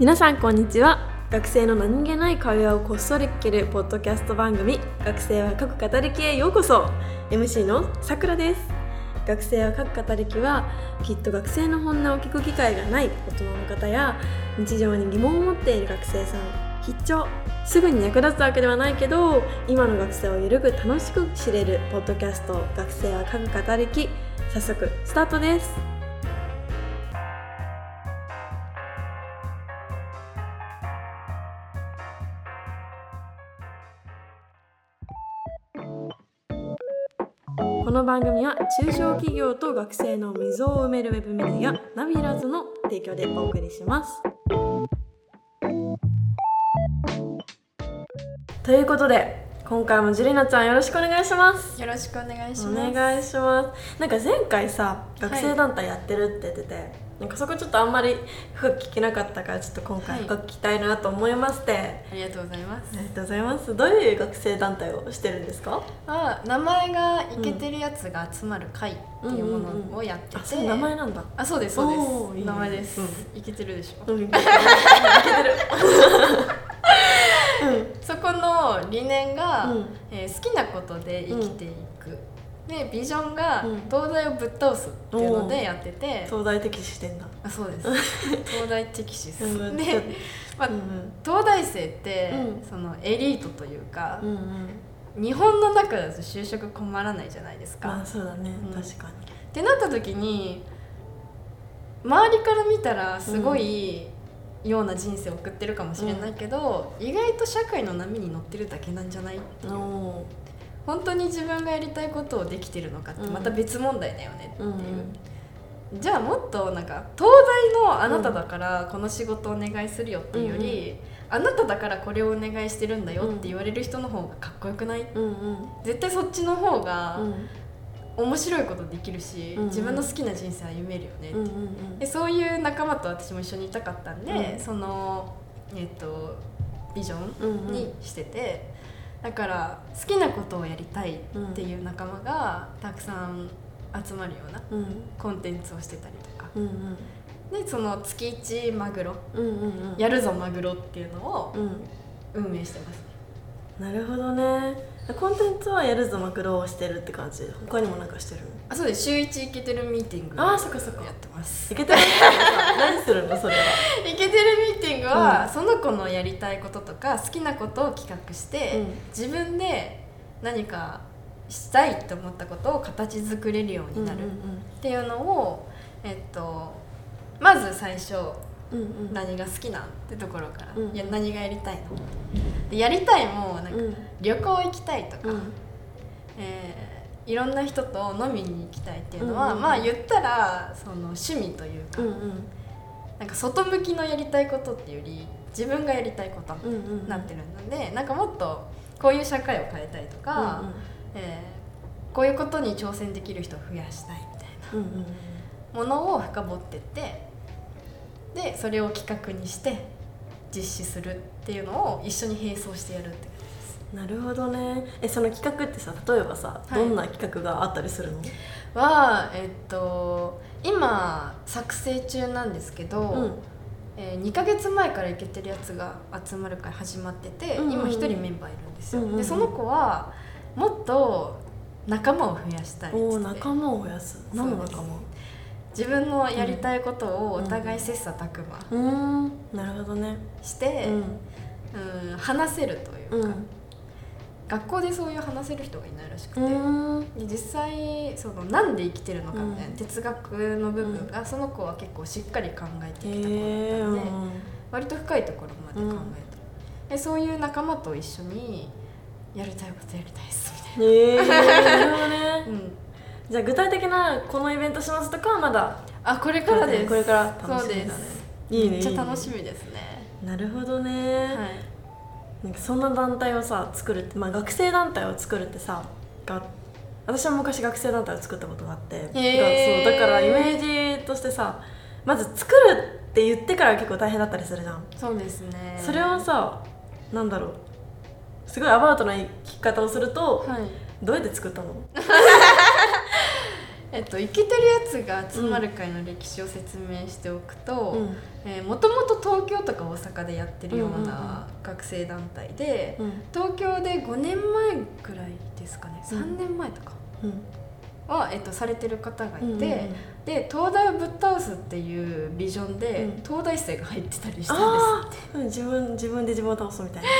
皆さんこんにちは。学生の何気ない会話をこっそり聞けるポッドキャスト番組学生は各語りきへようこそ。MC のさくらです。学生は各語りきはきっと学生の本音を聞く機会がない大人の方や日常に疑問を持っている学生さん必聴。すぐに役立つわけではないけど今の学生をゆるく楽しく知れるポッドキャスト学生は各語りき早速スタートです。の番組は中小企業と学生の溝を埋めるウェブメディアナビラズの提供でお送りします。ということで今回もジュリナちゃんよろしくお願いします。よろしくお願いしおます。願いします。なんか前回さ学生団体やってるって言ってて、なんかそこちょっとあんまり深く聞けなかったからちょっと今回はい深く聞きたいなと思いまして、ありがとうございますあ。りがとうございます。どういう学生団体をしてるんですか？あ、名前がイケてるやつが集まる会っていうものをやってて、あ、そういう名前なんだ。あ、そうですそうです。名前です。うイケてるでしょ？うん、いけてる。そこの理念が、うんえー好きなことで生きていく。でビジョンがうん。東大をぶっ倒すっていうのでやってて、東大敵視してんだ。あそうです。東大敵視です、うん。で、まあうん東大生って、うん。そのエリートというかうん、うん。うん。日本の中だと就職困らないじゃないですか、まあそうだね、うん。確かに。ってなった時に周りから見たらすごいような人生を送ってるかもしれないけど、意外と社会の波に乗ってるだけなんじゃないっていう。お本当に自分がやりたいことをできてるのかってうん。また別問題だよねっていう、うんじゃあもっとなんか東大のあなただからこの仕事をお願いするよっていうより、あなただからこれをお願いしてるんだよって言われる人の方がかっこよくない？うんうん。絶対そっちの方がうん。面白いことできるし、うん自分の好きな人生歩めるよねって。うんうんでそういう仲間と私も一緒にいたかったんで、うん。その、えっとビジョうんンにしてて、だから好きなことをやりたいっていう仲間がたくさん集まるようなうん。コンテンツをしてたりとか。うんうん。でその月1マグロうんうんうん。やるぞマグロっていうのをうん。運営してますなるほどねコンテンツはやるぞマクロをしてるって感じ。他にもなんかしてるあそうです。週1イケてるミーティングあーそっかそっか。やってます。いけてる？何するのそれは？イケてるミーティングは、その子のやりたいこととか好きなことを企画して、うん。自分で何かしたいって思ったことを形作れるようになるっていうのを、えっとまず最初うんうん。うん何が好きなんってところから、うん。いや何がやりたいの？でやりたいもなんか、うん。旅行行きたいとか、うん。えーいろんな人と飲みに行きたいっていうのは、うんうんうん。まあ言ったらその趣味というか、うんうん。なんか外向きのやりたいことっていうより自分がやりたいことうんうんになってるので、なんかもっとこういう社会を変えたいとか、えーこういうことに挑戦できる人を増やしたいみたいうんうんうん。なものを深掘ってってでそれを企画にして実施するっていうのを一緒に並走してやるって。なるほどね。えその企画ってさ例えばさ、はい。どんな企画があったりするの？はえっと今作成中なんですけど、うん。えー、2ヶ月前からいけてるやつが集まる会始まってて、うんうんうん。今1人メンバーいるんですよ、うんうんうん。でその子はもっと仲間を増やしたいっつって。おお仲間を増やす。何の仲間？自分のやりたいことをお互い切磋琢磨うーん。なるほどね。して、うんうん話せるというか、うん。学校でそういう話せる人がいないらしくて、実際そのなんで生きてるのかみたいな、うん。哲学の部分が、その子は結構しっかり考えてへきた子だえったんで、うん割と深いところまで考えてる、でそういう仲間と一緒にやりたいことやりたいっすみたいな。るほどな、ね。うん、じゃあ具体的なこのイベントしますとかはまだあこれからです。これから楽しみだね。そうです。いいねめっちゃ楽しみですね。ねなるほどね、はい。なんかそんな団体をさ作るって、まあ、学生団体を作るってさが私は昔学生団体を作ったことがあって。そうだからイメージとしてさまず作るって言ってから結構大変だったりするじゃん、そうですね。それをさなんだろう。すごいアバウトな聞き方をすると、はいどうやって作ったの？えっと、生きてるやつが集まる会の歴史を説明しておくともともと東京とか大阪でやってるようんうんうんうな学生団体で、うん。東京で5年前くらいですかね。うん。3年前とかうん。は、えっと、されてる方がいて、うんうんうん。で東大をぶっ倒すっていうビジョンで、うん。東大生が入ってたりしたんああうん自分自分で自分を倒すみたいな。で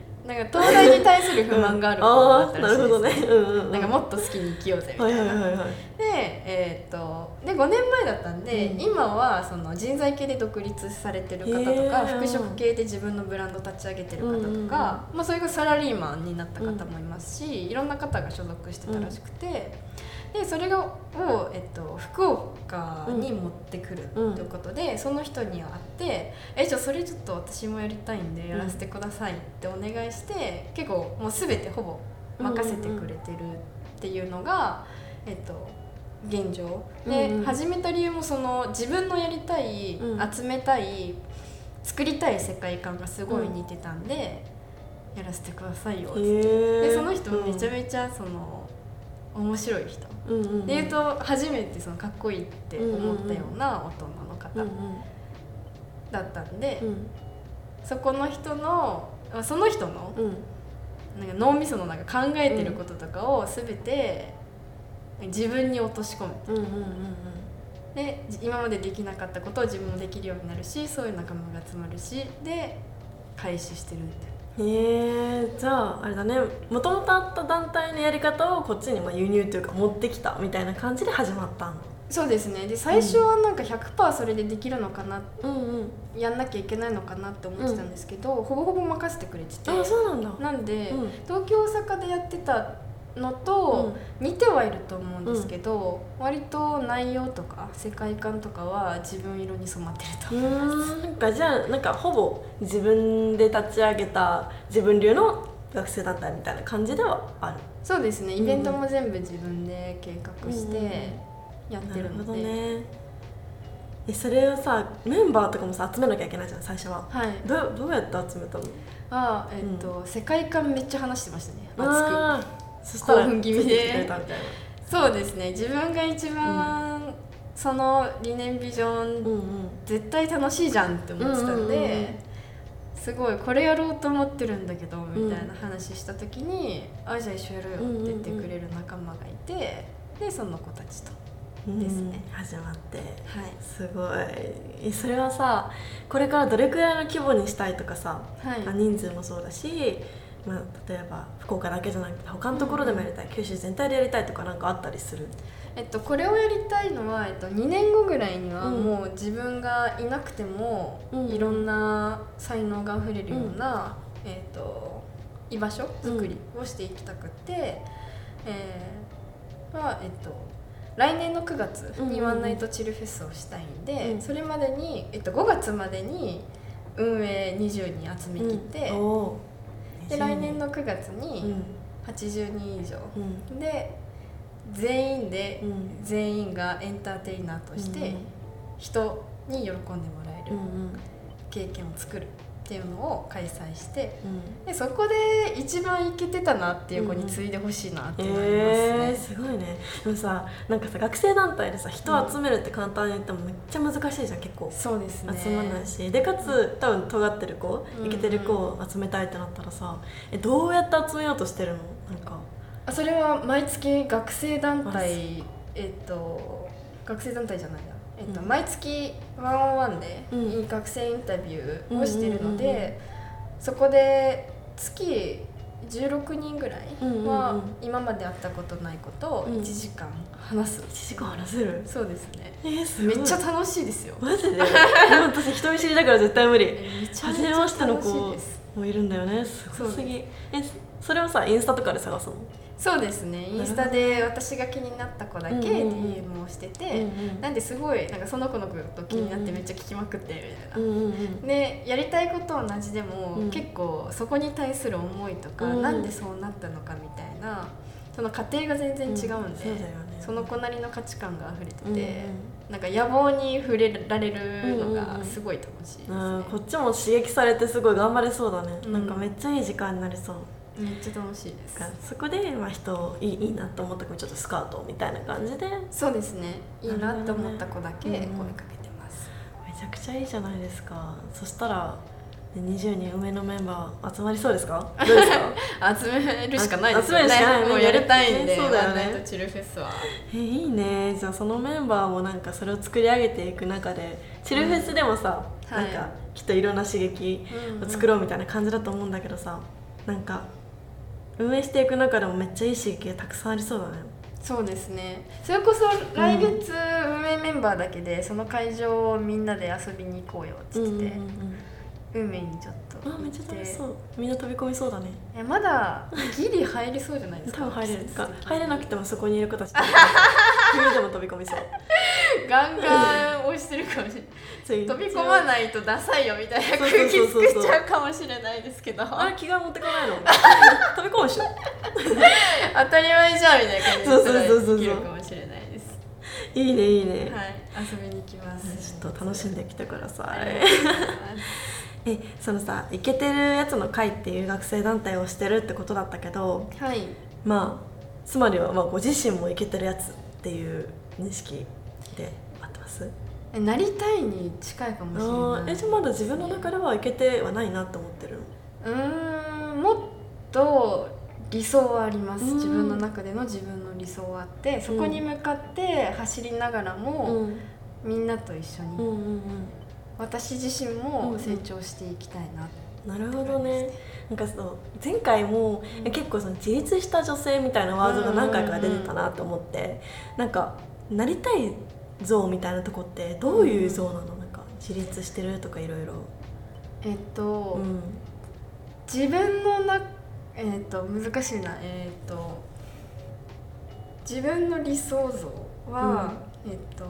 すなんか東大に対する不満がある子だあったらしいです、どね。うんうん。うんなんかもっと好きに生きようぜみたな、はいいはいはいはい。で,、えー、とで5年前だったんで、うん。今はその人材系で独立されてる方とか服飾系で自分のブランド立ち上げてる方とか、うんうんうん。まあ、それがサラリーマンになった方もいますし、いろんな方が所属してたらしくて、でそれがを、えっと、福岡に持ってくるとうん。いうことで、その人に会って「えじゃあそれちょっと私もやりたいんでやらせてください」ってお願いして結構もう全てほぼ任せてくれてるっていうのが、えっと現状。で、うんうん。始めた理由もその自分のやりたい、うん。集めたい作りたい世界観がすごい似てたんで、やらせてくださいよっつってでその人めちゃめちゃその面白い人。うんうんうん。で言うと初めてそのかっこいいって思ったような大人の方うんうん。だったんで、うん。そこの人のあその人のうん。なんか脳みそのなんか考えてることとかを全て自分に落とし込む。うんうんうんで今までできなかったことを自分もできるようになるしそういう仲間が集まるしで開始してるんでう。んへえじゃああれだねもともとあった団体のやり方をこっちにまあ輸入というか持ってきたみたいな感じで始まったんそうですね。で最初はなんか100%それでできるのかなうんうん。やんなきゃいけないのかなって思ってたんですけど、ほぼほぼ任せてくれてて。あそうなんだ。なんで、うん。東京大阪でやってたのと似てはいると思うんですけど、割と内容とか世界観とかは自分色に染まってるとう思います、なんかじゃあなんかほぼ自分で立ち上げた自分流の学生団体みたいな感じではある。そうですね。イベントも全部自分で計画しうんうん。てやってるので、なるほどね。えそれをさメンバーとかもさ集めなきゃいけないじゃん最初は。はい。どうどうやって集めたの？あえっと、世界観めっちゃ話してましたね。熱くそしたら興奮気味で。そうですね。自分が一番、その理念ビジョンなうんうん。絶対楽しいじゃんって思ってたんで、うんうんうんうん。すごいこれやろうと思ってるんだけどみたいな話した時に「あじゃあ一緒やろうよ」って言ってくれる仲間がいてでその子たちと。ですね。うん始まって。はい。すごい。えそれはさこれからどれくらいの規模にしたいとかさ、はい。まあ人数もそうだし、まあ、例えば福岡だけじゃなくて他のところでもやりたい、九州全体でやりたいとかなんかあったりする？えっと、これをやりたいのは、えっと、2年後ぐらいにはうん。もう自分がいなくても、うん。いろんな才能があふれるような、えっと、居場所作りをしていきたくて、えーまあえっと、来年の9月にワンナイトチルフェスをしたいんで、うん。それまでに、えっと、5月までに運営20人集めきって、で来年の9月うにん80人以上、うん。で全員でうん。全員がエンターテイナーとして人に喜んでもらえる経験を作るっていうのを開催してうん。でそこで一番イケてたなっていう子に継いでほしいなっていうのがありますえー、ね。すごいね。でもさなんかさ学生団体でさ人を集めるって簡単に言ってもめっちゃ難しいじゃん結構。そうですね。集まんないし。でかつ多分尖ってる子うん。イケてる子を集めたいってなったらさえどうやって集めようとしてるの？なんか。あそれは毎月学生団あ体えっと学生団体じゃないな、えっとうん毎月ワンオンワンでうん。学生インタビューをしてるのうんうんうんうん。でそこで月16人ぐらいうんうんうん。は今まで会ったことないことをうん。1時間。話す、1時間話せる？そうですね。えー、すめっちゃ楽しいですよ。マジで？私人見知りだから絶対無理。初めましての子もいるんだよね。すごすぎ。えそれをさインスタとかで探すの？そうですね。インスタで私が気になった子だけうんうんうん。DM をしてて、うんなんですごいなんかその子のこと気になってめっちゃ聞きまくってるみたいな、うんうんうん。でやりたいこと同じでも、うん。結構そこに対する思いとか、うん。なんでそうなったのかみたいなその過程が全然違うんで、うん。そね。その子なりの価値観が溢れてて、うんうんなんか野望に触れられるのがすごい楽しいですね、こっちも刺激されてすごい頑張れそうだね、うん。なんかめっちゃいい時間になりそうめっちゃ楽しいです。がそこで、まあ、人いいいいなと思った子にちょっとスカウトみたいな感じで。そうですね。いいなと思った子だけ声かけてます、めちゃくちゃいいじゃないですか。そしたらね20人上のメンバー集まりそうですか？どうですか？集めるしかないですよ。ねもうやりたいんで。そうだよね。ワチルフェスは。えいいね。じゃあそのメンバーもなんかそれを作り上げていく中でチルフェスでもさ、うん。なんかきっといろんな刺激を作ろうみたいな感じだと思うんだけどさなんか運営していく中でもめっちゃいい刺激がたくさんありそうだね。そうですね。それこそ来月運営メンバーだけでその会場をみんなで遊びに行こうよっつってて、運命にちょっとあめっちゃ楽しそう。みんな飛び込みそうだね。てえまだギリ入りそうじゃないですか？多分入れる。か入れなくてもそこにいる子たち冬 でも飛び込みそう ガンガン押してるかもしれない。飛び込まいないとダサいよみたいな空気作っちゃうかもしれないですけど。あれ気が持ってかないの？飛び込むでしょ。当たり前じゃんみたいな感じでそうそうそうそうるかもしれないです。いいねいいね、はい遊びに行きます。ちょっと楽しんできてくださ。い えそのさイケてるやつの会っていう学生団体をしてるってことだったけどはい。まあつまりはまあご自身もイケてるやつっていう認識で合ってます？えなりたいに近いかもしれあない。ーえじゃあまだ自分の中ではいけてはないなって思ってるうーんもっと理想はあります。うん自分の中での自分の理想はあってそこに向かって走りながらも、ん。みんなと一緒に、うんうん私自身うんうん。も成長していきたいな、うんなるほどね。なんかそう前回も、うん。結構その自立した女性みたいなワードが何回か出てたなと思って、なんかなりたい像みたいなとこってどういう像なの、なんか自立してるとかいろいろ。えっと、うん。自分のなえっと難しいな。えっと自分の理想像は、えっと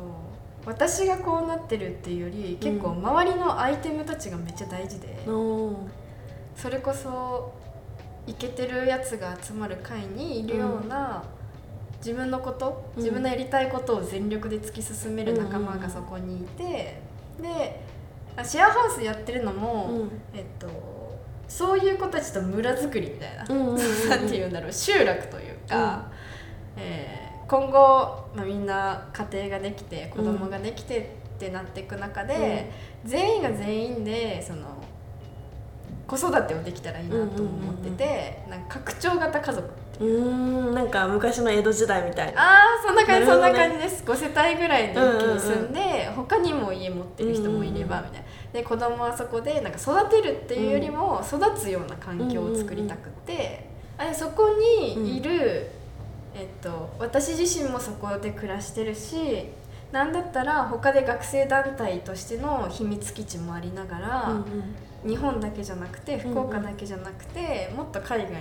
私がこうなってるっていうより結構周りのアイテムたちがめっちゃ大事で、それこそイケてるやつが集まる会にいるような、自分のことうん。自分のやりたいことを全力で突き進める仲間うんうんうんがそこにいて、であシェアハウスやってるのも、うん。えっとそういう子たちと村づくりみたいな、うんうんうんうん。なんて言うんだろう集落というか、えー今後、まあ、みんな家庭ができて子供ができてってなっていく中で、全員が全員でその子育てをできたらいいなと思ってて、なんか拡張型家族う。ーんなんか昔の江戸時代みたいな。ああそんな感じ、そんな感じです。5世帯ぐらいで一気に住んで、他にも家持ってる人もいればみたいな。で子供はそこでなんか育てるっていうよりも育つような環境を作りたくって、あれそこにいる、えっと、私自身もそこで暮らしてるしなんだったら他で学生団体としての秘密基地もありながら、うん日本だけじゃなくて福岡だけじゃなくて、もっと海外に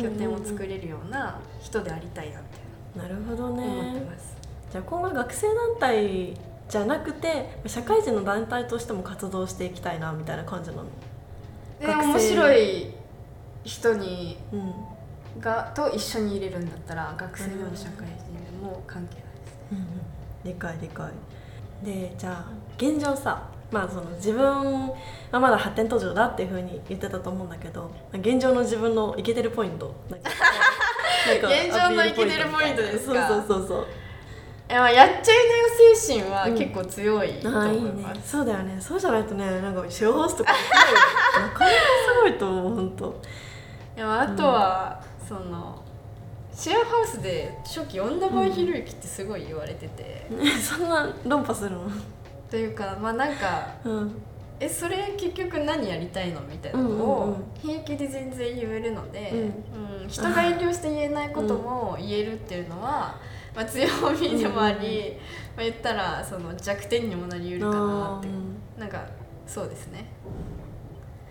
も拠点を作れるような人でありたいなってうんなるほど思ってねます。じゃあ今後学生団体じゃなくて社会人の団体としても活動していきたいなみたいな感じなの？面白い人にうん。がと一緒にいれるんだったら学生でも社会人でも関係ないです。うんうん理解理解。でじゃあ現状さまあその自分はまだ発展途上だっていうふうに言ってたと思うんだけど現状の自分のイケてるポイント。現状のイケてるポイントですか？そうそうそうそう。えまあやっちゃいなよ精神は結構強いと思います、そうだよね。そうじゃないとねなんかシェアハウスとかなかなかすごいと思う本当いやあとは、そのシェアハウスで初期女版ひろゆきってすごい言われてて、そんな論破するの？というかまあなんかうん。えそれ結局何やりたいの？みたいなのをん平気で全然言えるので、うん。うん人が遠慮して言えないことも言えるっていうのは、まあ、強みでもあり、まあ、言ったらその弱点にもなりうるかなあって。ー。うんなんかそうですね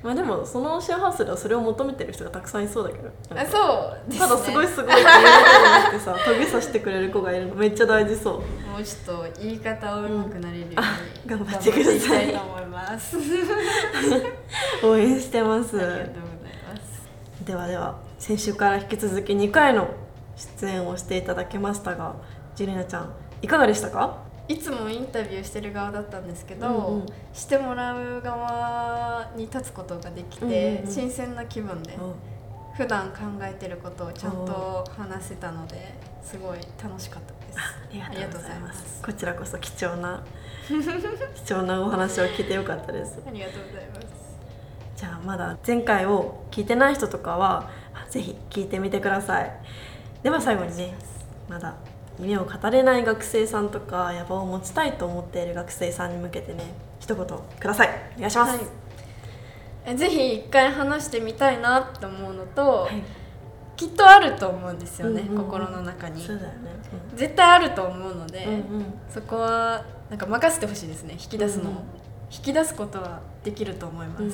まあでもそのシェアハウスではそれを求めてる人がたくさんいそうだけど。あそうね。ただすごいすごいって言うだけじゃなくてさトゲさせてくれる子がいるのめっちゃ大事そう。もうちょっと言い方をうまくなれるように、あ頑張ってください。と思います応援してます。ありがとうございます。ではでは先週から引き続き2回の出演をしていただきましたがジュリナちゃんいかがでしたか？いつもインタビューしてる側だったんですけど、うんうん。してもらう側に立つことができて、うんうんうん。新鮮な気分で普段考えてることをちゃんと話せたのですごい楽しかったです。ありがとうございます。こちらこそ貴重な 貴重なお話を聞いてよかったです。ありがとうございます。じゃあまだ前回を聞いてない人とかはぜひ聞いてみてください。では最後にねまだ夢を語れない学生さんとか野望を持ちたいと思っている学生さんに向けてね一言ください。お願いします、はい、えぜひ一回話してみたいなと思うのと、はい、きっとあると思うんですよね、うんうんうん、心の中に。そうだよね、うん、絶対あると思うので、うんうん、そこはなんか任せてほしいですね引き出すのを、うんうん。引き出すことはできると思います、うんうんうん、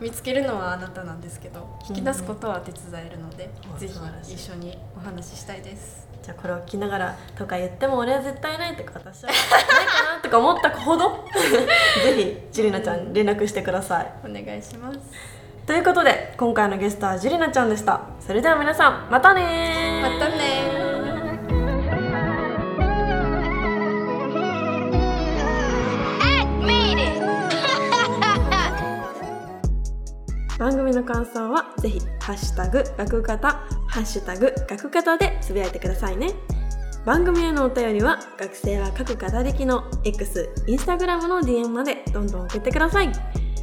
見つけるのはあなたなんですけど引き出すことは手伝えるので、うんうん、ぜひ一緒にお話ししたいですじゃあこれを聞きながらとか言っても俺は絶対ないとか私は ないかなとか思ったほど ぜひジュリナちゃん連絡してください。お願いします。ということで今回のゲストはジュリナちゃんでした。それでは皆さんまたねまたね番組の感想はぜひハッシュタグ学型ハッシュタグ学型でつぶやいてくださいね。番組へのお便りは学生は各型歴の X、インスタグラムの DM までどんどん送ってください。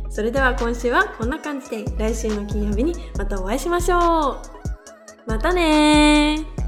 それでは今週はこんな感じで来週の金曜日にまたお会いしましょう。またね